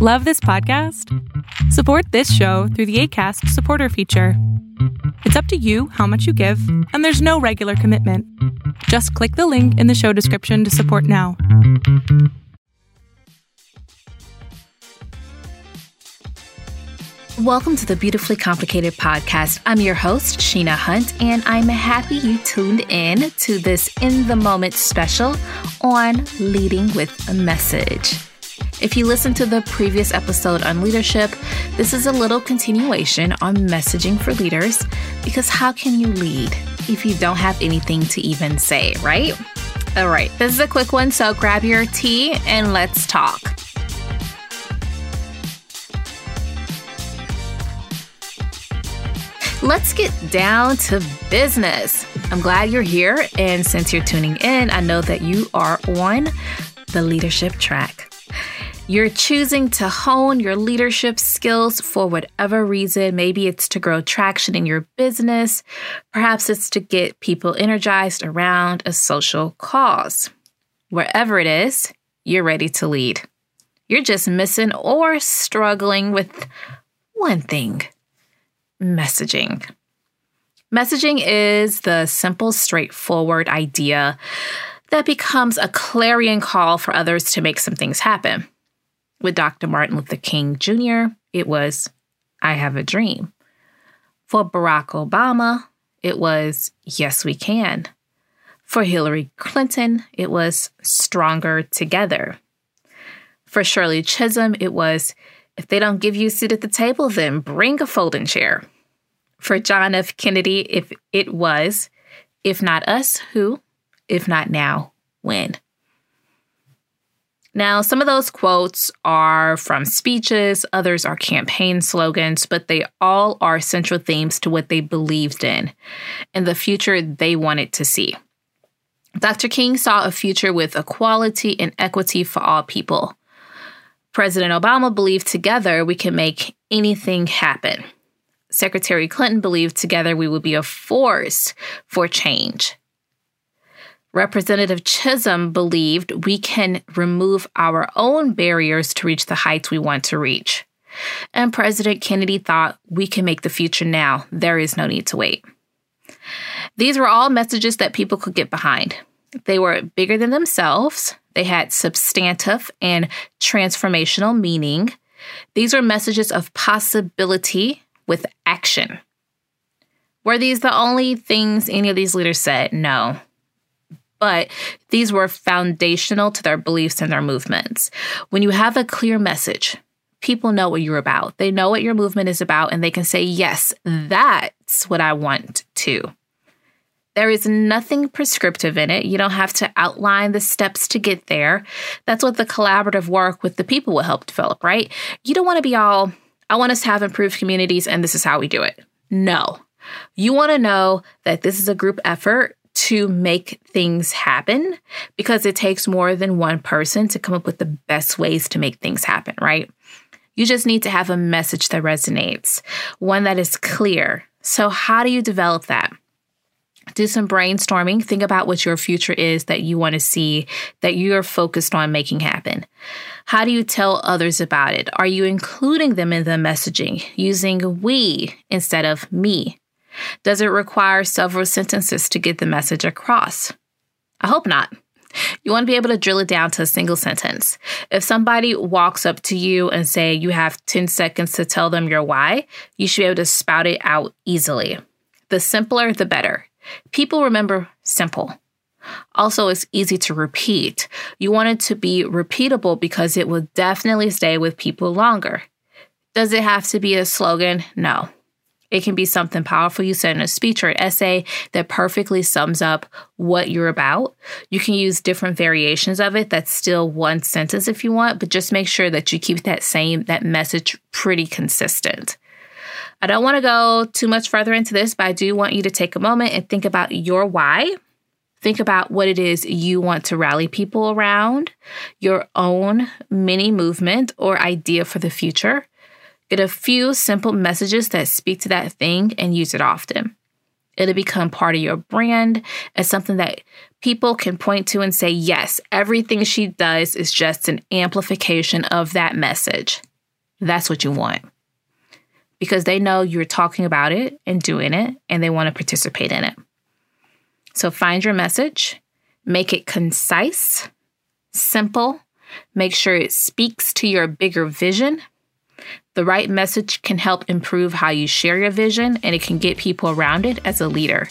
Love this podcast? Support this show through the ACAST supporter feature. It's up to you how much you give, and there's no regular commitment. Just click the link in the show description to support now. Welcome to the Beautifully Complicated podcast. I'm your host, Sheena Hunt, and I'm happy you tuned in to this In the Moment special on Leading with a Message. If you listened to the previous episode on leadership, this is a little continuation on messaging for leaders because how can you lead if you don't have anything to even say, right? All right, this is a quick one, so grab your tea and let's talk. Let's get down to business. I'm glad you're here, and since you're tuning in, I know that you are on the leadership track. You're choosing to hone your leadership skills for whatever reason. Maybe it's to grow traction in your business, perhaps it's to get people energized around a social cause. Wherever it is, you're ready to lead. You're just missing or struggling with one thing messaging. Messaging is the simple, straightforward idea that becomes a clarion call for others to make some things happen. With Dr. Martin Luther King Jr., it was, I have a dream. For Barack Obama, it was, Yes, we can. For Hillary Clinton, it was Stronger Together. For Shirley Chisholm, it was, if they don't give you a seat at the table, then bring a folding chair. For John F. Kennedy, if it was, if not us, who? If not now, when? Now, some of those quotes are from speeches, others are campaign slogans, but they all are central themes to what they believed in and the future they wanted to see. Dr. King saw a future with equality and equity for all people. President Obama believed together we can make anything happen. Secretary Clinton believed together we would be a force for change. Representative Chisholm believed we can remove our own barriers to reach the heights we want to reach. And President Kennedy thought we can make the future now. There is no need to wait. These were all messages that people could get behind. They were bigger than themselves, they had substantive and transformational meaning. These were messages of possibility with action. Were these the only things any of these leaders said? No. But these were foundational to their beliefs and their movements. When you have a clear message, people know what you're about. They know what your movement is about, and they can say, Yes, that's what I want to. There is nothing prescriptive in it. You don't have to outline the steps to get there. That's what the collaborative work with the people will help develop, right? You don't want to be all, I want us to have improved communities and this is how we do it. No. You want to know that this is a group effort to make things happen because it takes more than one person to come up with the best ways to make things happen, right? You just need to have a message that resonates, one that is clear. So, how do you develop that? do some brainstorming. Think about what your future is that you want to see, that you're focused on making happen. How do you tell others about it? Are you including them in the messaging using we instead of me? Does it require several sentences to get the message across? I hope not. You want to be able to drill it down to a single sentence. If somebody walks up to you and say you have 10 seconds to tell them your why, you should be able to spout it out easily. The simpler, the better. People remember simple. Also, it's easy to repeat. You want it to be repeatable because it will definitely stay with people longer. Does it have to be a slogan? No. It can be something powerful you said in a speech or essay that perfectly sums up what you're about. You can use different variations of it. That's still one sentence if you want, but just make sure that you keep that same that message pretty consistent. I don't want to go too much further into this, but I do want you to take a moment and think about your why. Think about what it is you want to rally people around, your own mini movement or idea for the future. Get a few simple messages that speak to that thing and use it often. It'll become part of your brand and something that people can point to and say, yes, everything she does is just an amplification of that message. that's what you want. Because they know you're talking about it and doing it, and they want to participate in it. So find your message, make it concise, simple, make sure it speaks to your bigger vision. The right message can help improve how you share your vision and it can get people around it as a leader.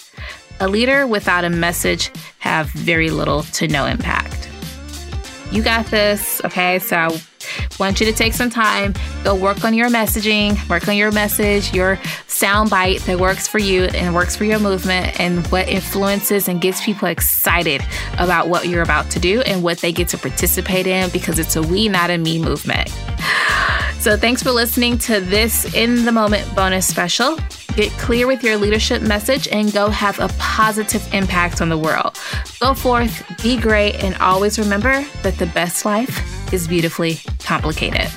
A leader without a message have very little to no impact. You got this, okay? So I want you to take some time, go work on your messaging, work on your message, your sound bite that works for you and works for your movement, and what influences and gets people excited about what you're about to do and what they get to participate in because it's a we, not a me movement. So, thanks for listening to this In the Moment bonus special. Get clear with your leadership message and go have a positive impact on the world. Go forth, be great, and always remember that the best life is beautifully complicated.